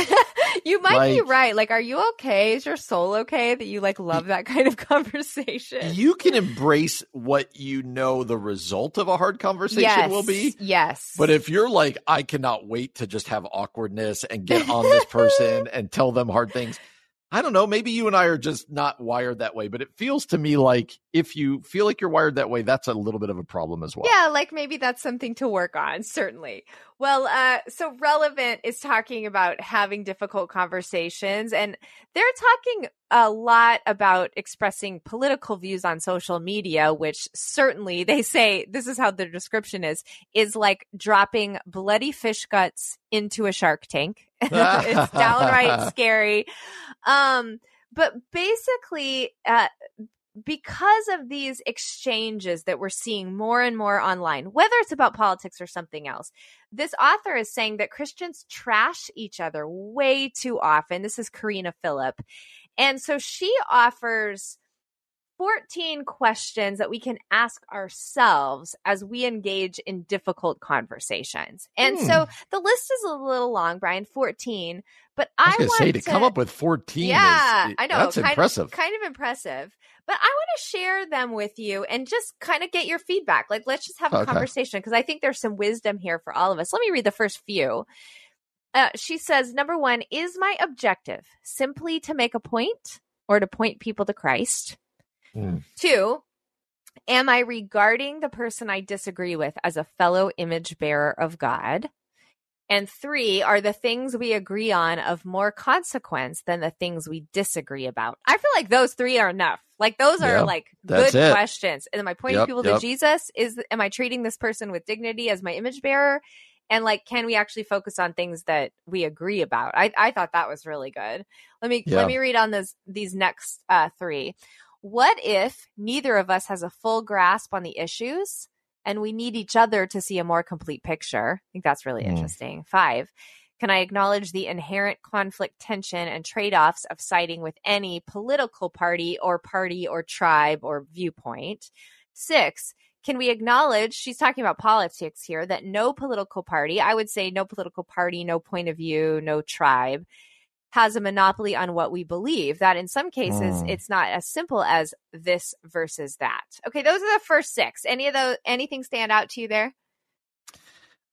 S2: you might like, be right. Like, are you okay? Is your soul okay that you like love that kind of conversation?
S1: You can embrace what you know the result of a hard conversation
S2: yes,
S1: will be.
S2: Yes.
S1: But if you're like, I cannot wait to just have awkwardness and get on this person and tell them hard things I don't know. Maybe you and I are just not wired that way, but it feels to me like if you feel like you're wired that way, that's a little bit of a problem as well.
S2: Yeah, like maybe that's something to work on, certainly. Well, uh, so Relevant is talking about having difficult conversations, and they're talking a lot about expressing political views on social media, which certainly they say this is how the description is is like dropping bloody fish guts into a shark tank. it's downright scary. Um, but basically, uh, because of these exchanges that we're seeing more and more online, whether it's about politics or something else, this author is saying that Christians trash each other way too often. This is Karina Phillip. And so she offers 14 questions that we can ask ourselves as we engage in difficult conversations. And hmm. so the list is a little long, Brian, 14, but I,
S1: I
S2: want
S1: say to, to, come up with 14
S2: yeah,
S1: is,
S2: I know.
S1: That's
S2: kind
S1: impressive.
S2: Of, kind of impressive. But I want to share them with you and just kind of get your feedback. Like let's just have a okay. conversation because I think there's some wisdom here for all of us. Let me read the first few. Uh, she says, number one, is my objective simply to make a point or to point people to Christ? Mm. Two, am I regarding the person I disagree with as a fellow image bearer of God? And three, are the things we agree on of more consequence than the things we disagree about? I feel like those three are enough. Like those are yep, like good it. questions. And am I pointing yep, people yep. to Jesus? Is am I treating this person with dignity as my image bearer? And like, can we actually focus on things that we agree about? I, I thought that was really good. Let me let me read on this these next uh, three. What if neither of us has a full grasp on the issues and we need each other to see a more complete picture? I think that's really mm. interesting. Five, can I acknowledge the inherent conflict, tension, and trade offs of siding with any political party or party or tribe or viewpoint? Six, can we acknowledge she's talking about politics here that no political party, I would say no political party, no point of view, no tribe has a monopoly on what we believe. That in some cases, mm. it's not as simple as this versus that. Okay, those are the first six. Any of those, anything stand out to you there?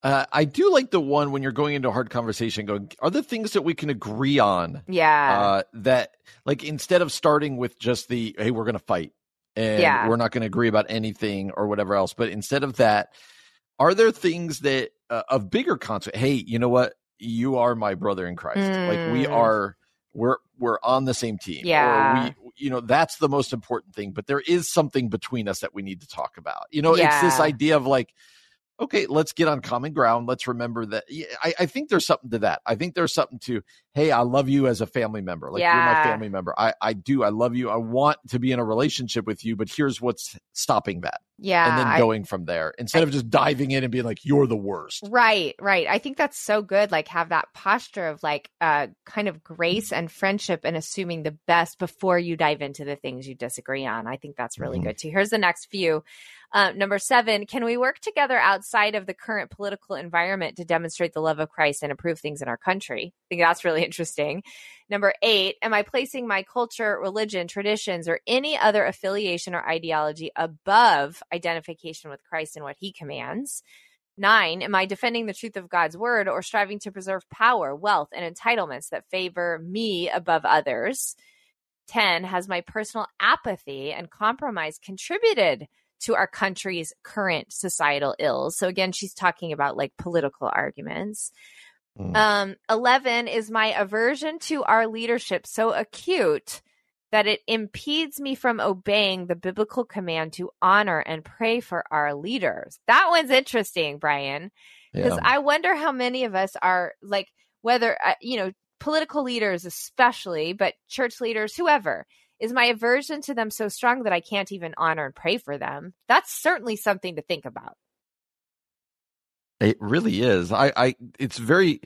S1: Uh, I do like the one when you're going into a hard conversation, going, are there things that we can agree on?
S2: Yeah.
S1: Uh, that, like, instead of starting with just the, hey, we're going to fight and yeah. we're not going to agree about anything or whatever else, but instead of that, are there things that uh, of bigger consequence? Hey, you know what? You are my brother in Christ. Mm. Like we mm. are we're we're on the same team.
S2: Yeah.
S1: Or we you know, that's the most important thing. But there is something between us that we need to talk about. You know, yeah. it's this idea of like, okay, let's get on common ground. Let's remember that. I, I think there's something to that. I think there's something to, hey, I love you as a family member. Like yeah. you're my family member. I, I do. I love you. I want to be in a relationship with you, but here's what's stopping that.
S2: Yeah.
S1: And then going I, from there instead I, of just diving in and being like, you're the worst.
S2: Right, right. I think that's so good. Like, have that posture of like uh, kind of grace and friendship and assuming the best before you dive into the things you disagree on. I think that's really mm-hmm. good too. Here's the next few. Uh, number seven, can we work together outside of the current political environment to demonstrate the love of Christ and improve things in our country? I think that's really interesting. Number eight, am I placing my culture, religion, traditions, or any other affiliation or ideology above identification with Christ and what he commands? Nine, am I defending the truth of God's word or striving to preserve power, wealth, and entitlements that favor me above others? 10, has my personal apathy and compromise contributed to our country's current societal ills? So, again, she's talking about like political arguments. Mm. Um, 11 is my aversion to our leadership so acute that it impedes me from obeying the biblical command to honor and pray for our leaders. That one's interesting, Brian, because yeah. I wonder how many of us are like, whether, uh, you know, political leaders, especially, but church leaders, whoever, is my aversion to them so strong that I can't even honor and pray for them? That's certainly something to think about.
S1: It really is. I, I it's very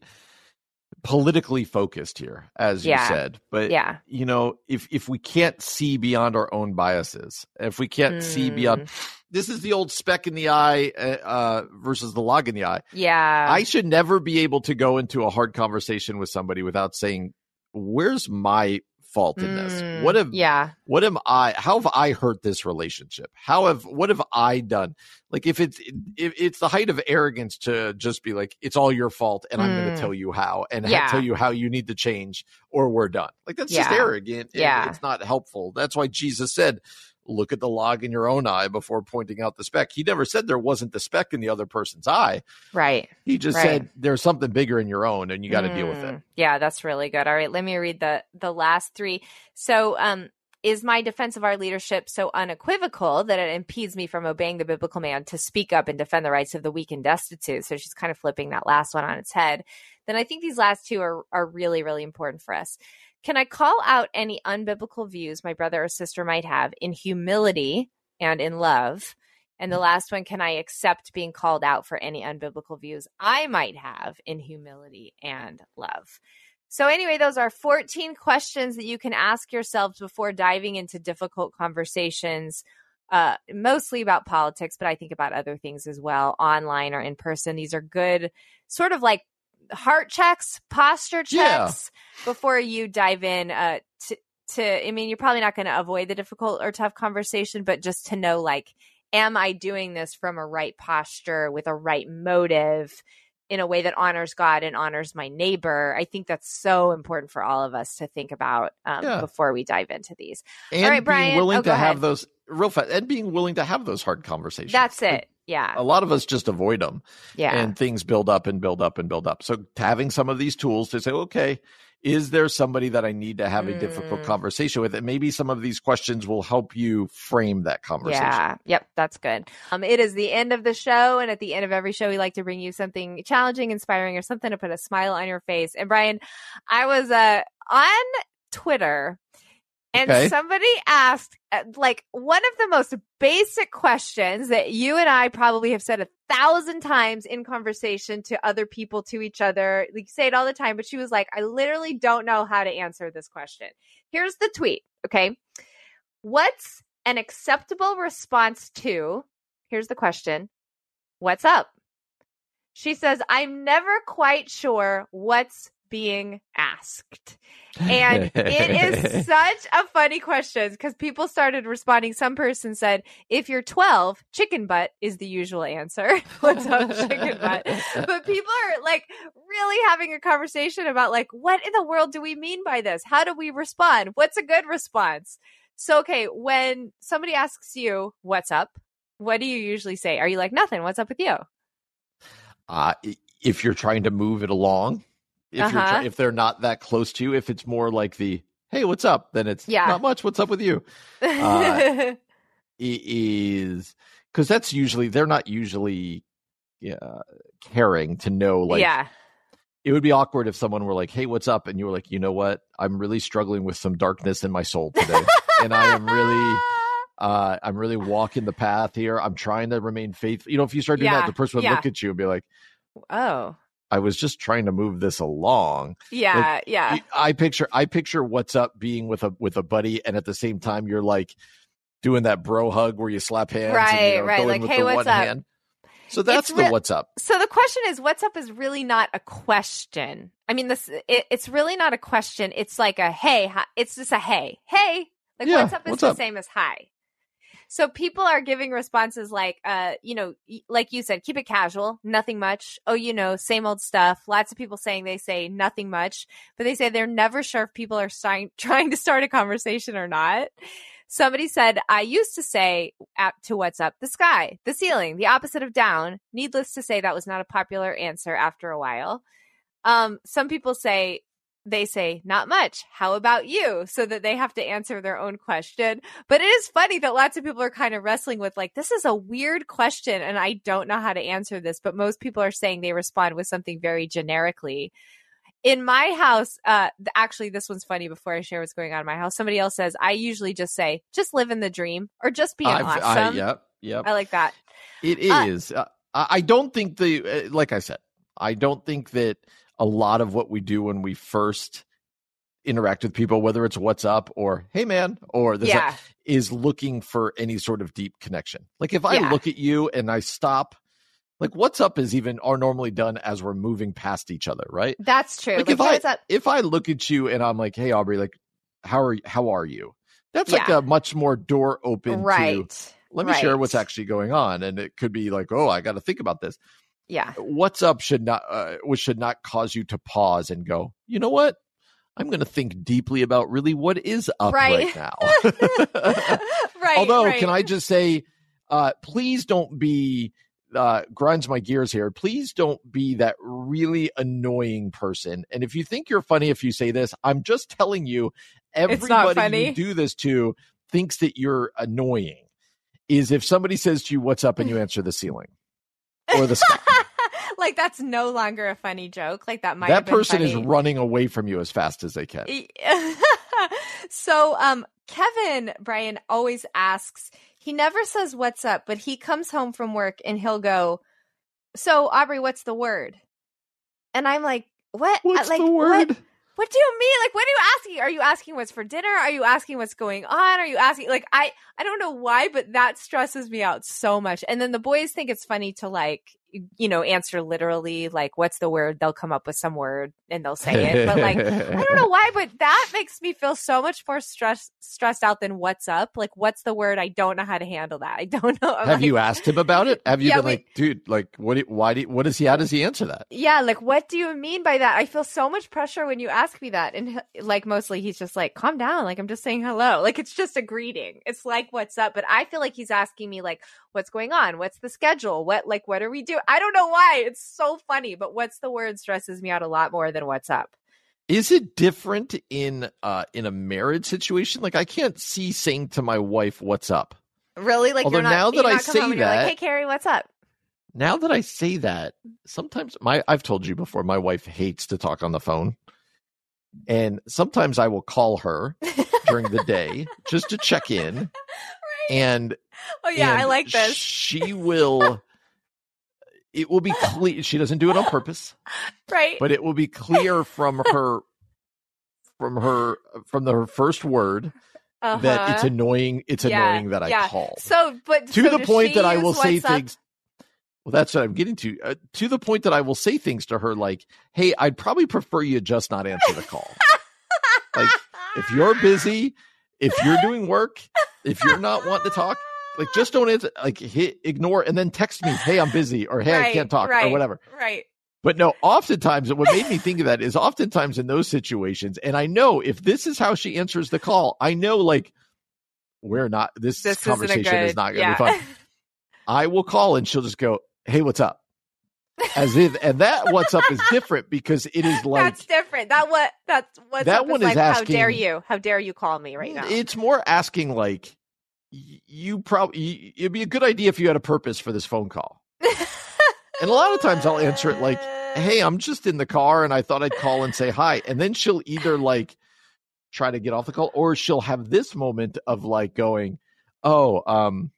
S1: politically focused here, as yeah. you said. But yeah, you know, if if we can't see beyond our own biases, if we can't mm. see beyond, hmm. this is the old speck in the eye uh, uh, versus the log in the eye.
S2: Yeah,
S1: I should never be able to go into a hard conversation with somebody without saying, "Where's my fault in this? Mm, what have yeah? What am I? How have I hurt this relationship? How have what have I done? Like if it's if it's the height of arrogance to just be like it's all your fault and mm. I'm going to tell you how and yeah. tell you how you need to change or we're done. Like that's yeah. just arrogant. Yeah, it's not helpful. That's why Jesus said, look at the log in your own eye before pointing out the speck. He never said there wasn't the speck in the other person's eye.
S2: Right.
S1: He just
S2: right.
S1: said there's something bigger in your own and you got to mm, deal with it. Mm.
S2: Yeah, that's really good. All right, let me read the the last 3. So, um is my defense of our leadership so unequivocal that it impedes me from obeying the biblical man to speak up and defend the rights of the weak and destitute? So she's kind of flipping that last one on its head. Then I think these last two are are really really important for us. Can I call out any unbiblical views my brother or sister might have in humility and in love? And the last one, can I accept being called out for any unbiblical views I might have in humility and love? So, anyway, those are 14 questions that you can ask yourselves before diving into difficult conversations, uh, mostly about politics, but I think about other things as well, online or in person. These are good, sort of like heart checks, posture checks yeah. before you dive in uh, to, to, I mean, you're probably not going to avoid the difficult or tough conversation, but just to know, like, am I doing this from a right posture with a right motive? in a way that honors God and honors my neighbor. I think that's so important for all of us to think about um, yeah. before we dive into these.
S1: And
S2: all
S1: right, Brian, being willing oh, to have those real fast and being willing to have those hard conversations.
S2: That's it. Yeah.
S1: A lot of us just avoid them.
S2: Yeah.
S1: And things build up and build up and build up. So having some of these tools to say, okay, is there somebody that I need to have a mm. difficult conversation with? And maybe some of these questions will help you frame that conversation.
S2: Yeah. Yep. That's good. Um, it is the end of the show. And at the end of every show, we like to bring you something challenging, inspiring, or something to put a smile on your face. And Brian, I was uh, on Twitter and okay. somebody asked, uh, like, one of the most basic questions that you and I probably have said a thousand times in conversation to other people, to each other. We say it all the time, but she was like, I literally don't know how to answer this question. Here's the tweet. Okay. What's an acceptable response to? Here's the question What's up? She says, I'm never quite sure what's being asked. And it is such a funny question because people started responding. Some person said, if you're 12, chicken butt is the usual answer. What's up, chicken butt? But people are like really having a conversation about like, what in the world do we mean by this? How do we respond? What's a good response? So, okay, when somebody asks you, what's up? What do you usually say? Are you like, nothing? What's up with you?
S1: Uh, if you're trying to move it along, if uh-huh. you're if they're not that close to you. If it's more like the hey, what's up? Then it's yeah. not much. What's up with you? Uh, is because that's usually they're not usually yeah, caring to know like
S2: yeah.
S1: It would be awkward if someone were like, "Hey, what's up?" and you were like, "You know what? I'm really struggling with some darkness in my soul today, and I am really." Uh, I'm really walking the path here. I'm trying to remain faithful. You know, if you start doing yeah, that, the person would yeah. look at you and be like,
S2: "Oh,
S1: I was just trying to move this along.
S2: Yeah, like, yeah.
S1: I picture I picture what's up being with a with a buddy, and at the same time you're like doing that bro hug where you slap hands,
S2: right?
S1: And, you know,
S2: right. Like, hey, what's up?
S1: Hand. So that's re- the what's up.
S2: So the question is, what's up is really not a question. I mean, this it, it's really not a question. It's like a hey. Hi, it's just a hey, hey. Like yeah, what's up is what's the up? same as hi. So people are giving responses like, uh, you know, like you said, keep it casual, nothing much. Oh, you know, same old stuff. Lots of people saying they say nothing much, but they say they're never sure if people are starting, trying to start a conversation or not. Somebody said, I used to say to what's up, the sky, the ceiling, the opposite of down. Needless to say, that was not a popular answer after a while. Um, some people say they say, not much. How about you? So that they have to answer their own question. But it is funny that lots of people are kind of wrestling with like, this is a weird question and I don't know how to answer this. But most people are saying they respond with something very generically. In my house, uh, actually, this one's funny before I share what's going on in my house. Somebody else says, I usually just say, just live in the dream or just be awesome. I,
S1: yep. Yep. I
S2: like that.
S1: It is. uh. Uh, I don't think the, uh, like I said, I don't think that a lot of what we do when we first interact with people, whether it's what's up or hey man or this
S2: yeah.
S1: is looking for any sort of deep connection. Like if I yeah. look at you and I stop, like what's up is even are normally done as we're moving past each other, right?
S2: That's true.
S1: Like, like if I if I look at you and I'm like, hey Aubrey, like how are how are you? That's yeah. like a much more door open
S2: right.
S1: to let me right. share what's actually going on. And it could be like, oh, I got to think about this
S2: yeah
S1: what's up should not uh, which should not cause you to pause and go you know what i'm going to think deeply about really what is up right, right now
S2: right
S1: although
S2: right.
S1: can i just say uh, please don't be uh, grinds my gears here. Please don't be that really annoying person. And if you think you're funny if you say this, I'm just telling you, everybody you do this to thinks that you're annoying. Is if somebody says to you, "What's up?" and you answer the ceiling or the sky.
S2: like that's no longer a funny joke. Like that might
S1: that person
S2: funny. is
S1: running away from you as fast as they can.
S2: so, um, Kevin Brian always asks. He never says what's up, but he comes home from work and he'll go. So Aubrey, what's the word? And I'm like, what?
S1: What's
S2: like,
S1: the word? What?
S2: what do you mean? Like, what are you asking? Are you asking what's for dinner? Are you asking what's going on? Are you asking like I I don't know why, but that stresses me out so much. And then the boys think it's funny to like you know, answer literally like what's the word? They'll come up with some word and they'll say it. But like I don't know why, but that makes me feel so much more stressed stressed out than what's up. Like what's the word? I don't know how to handle that. I don't know.
S1: Have like, you asked him about it? Have you yeah, been we, like, dude, like what why do what does he how does he answer that?
S2: Yeah, like what do you mean by that? I feel so much pressure when you ask me that. And like mostly he's just like, calm down. Like I'm just saying hello. Like it's just a greeting. It's like what's up. But I feel like he's asking me like, what's going on? What's the schedule? What like what are we doing? I don't know why. It's so funny, but what's the word stresses me out a lot more than what's up.
S1: Is it different in uh in a marriage situation? Like I can't see saying to my wife, "What's up?"
S2: Really? Like
S1: Although
S2: not,
S1: now that I say that,
S2: like, "Hey, Carrie, what's up?"
S1: Now that I say that, sometimes my I've told you before, my wife hates to talk on the phone, and sometimes I will call her during the day just to check in, right. and
S2: oh yeah,
S1: and
S2: I like this.
S1: She will it will be clear she doesn't do it on purpose
S2: right
S1: but it will be clear from her from her from the, her first word uh-huh. that it's uh-huh. annoying it's yeah, annoying that i yeah. call
S2: so but
S1: to
S2: so
S1: the point that i will say
S2: up?
S1: things well that's what i'm getting to uh, to the point that i will say things to her like hey i'd probably prefer you just not answer the call like if you're busy if you're doing work if you're not wanting to talk like just don't answer, like hit ignore and then text me, hey, I'm busy, or hey, right, I can't talk,
S2: right,
S1: or whatever.
S2: Right.
S1: But no, oftentimes what made me think of that is oftentimes in those situations, and I know if this is how she answers the call, I know like we're not this, this conversation good, is not gonna yeah. be fun. I will call and she'll just go, Hey, what's up? As if and that what's up is different because it is like
S2: That's different. That what that's what's that one is, like, asking, how dare you? How dare you call me right now?
S1: It's more asking like you probably it'd be a good idea if you had a purpose for this phone call. and a lot of times I'll answer it like, "Hey, I'm just in the car and I thought I'd call and say hi." And then she'll either like try to get off the call or she'll have this moment of like going, "Oh, um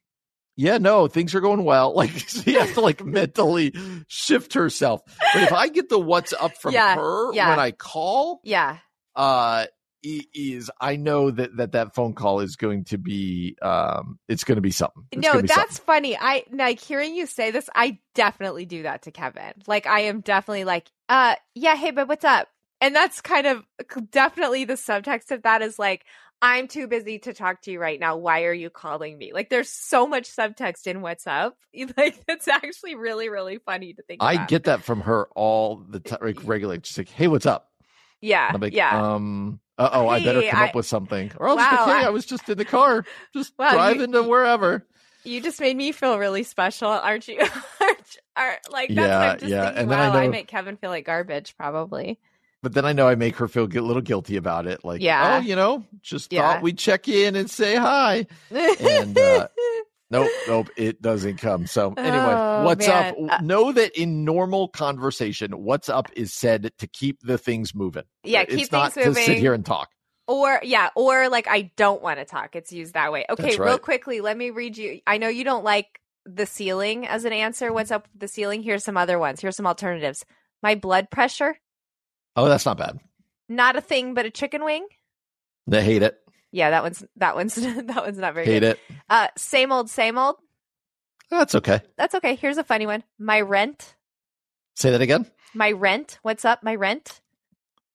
S1: yeah, no, things are going well. Like she has to like mentally shift herself. But if I get the what's up from yeah, her yeah. when I call,
S2: yeah,
S1: uh, is I know that that that phone call is going to be um it's going to be something. It's
S2: no,
S1: be
S2: that's
S1: something.
S2: funny. I like hearing you say this. I definitely do that to Kevin. Like I am definitely like, uh, yeah, hey, but what's up? And that's kind of definitely the subtext of that is like, I'm too busy to talk to you right now. Why are you calling me? Like, there's so much subtext in what's up. Like, it's actually really, really funny to think.
S1: I
S2: about.
S1: get that from her all the time, like regularly. Just like, hey, what's up?
S2: Yeah,
S1: like,
S2: yeah.
S1: Um, uh oh, I better come I, up with something. Or else, wow, okay, I, I, was just in the car, just wow, driving you, to wherever.
S2: You just made me feel really special, aren't you? aren't, are, like, that's yeah, yeah. thinking. And wow, I, know, I make Kevin feel like garbage, probably.
S1: But then I know I make her feel a little guilty about it. Like, yeah. oh, you know, just yeah. thought we'd check in and say hi. And uh, Nope, nope, it doesn't come. So anyway, oh, what's man. up? Uh, know that in normal conversation, what's up is said to keep the things moving.
S2: Yeah,
S1: it's
S2: keep
S1: not
S2: things moving.
S1: to sit here and talk.
S2: Or yeah, or like I don't want to talk. It's used that way. Okay, right. real quickly, let me read you. I know you don't like the ceiling as an answer. What's up with the ceiling? Here's some other ones. Here's some alternatives. My blood pressure.
S1: Oh, that's not bad.
S2: Not a thing, but a chicken wing.
S1: They hate it.
S2: Yeah, that one's that one's that one's not very
S1: Hate
S2: good.
S1: it.
S2: Uh, same old, same old.
S1: That's okay.
S2: That's okay. Here's a funny one. My rent.
S1: Say that again.
S2: My rent. What's up? My rent.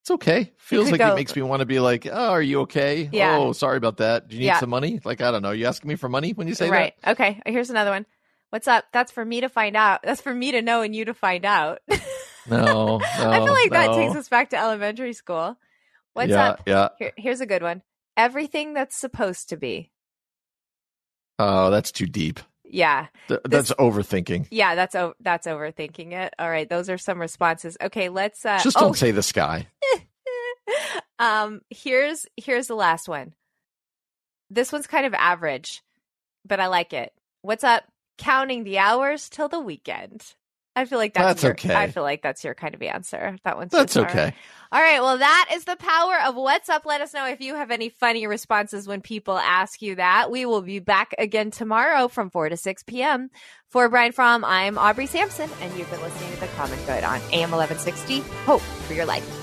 S1: It's okay. Feels like go, it makes me want to be like, oh, are you okay?
S2: Yeah.
S1: Oh, sorry about that. Do you need yeah. some money? Like, I don't know. You asking me for money when you say
S2: right. that? Right. Okay. Here's another one. What's up? That's for me to find out. That's for me to know and you to find out.
S1: no, no. I
S2: feel like
S1: no.
S2: that takes us back to elementary school. What's
S1: yeah,
S2: up?
S1: Yeah.
S2: Here, here's a good one everything that's supposed to be.
S1: Oh, that's too deep.
S2: Yeah.
S1: Th- that's this, overthinking.
S2: Yeah, that's o- that's overthinking it. All right, those are some responses. Okay, let's uh
S1: Just don't oh. say the sky.
S2: um here's here's the last one. This one's kind of average, but I like it. What's up? Counting the hours till the weekend. I feel like that's,
S1: that's
S2: your,
S1: okay.
S2: I feel like that's your kind of answer. That one's
S1: that's okay.
S2: All right. Well, that is the power of what's up. Let us know if you have any funny responses when people ask you that. We will be back again tomorrow from 4 to 6 p.m. For Brian Fromm, I'm Aubrey Sampson, and you've been listening to The Common Good on AM 1160. Hope for your life.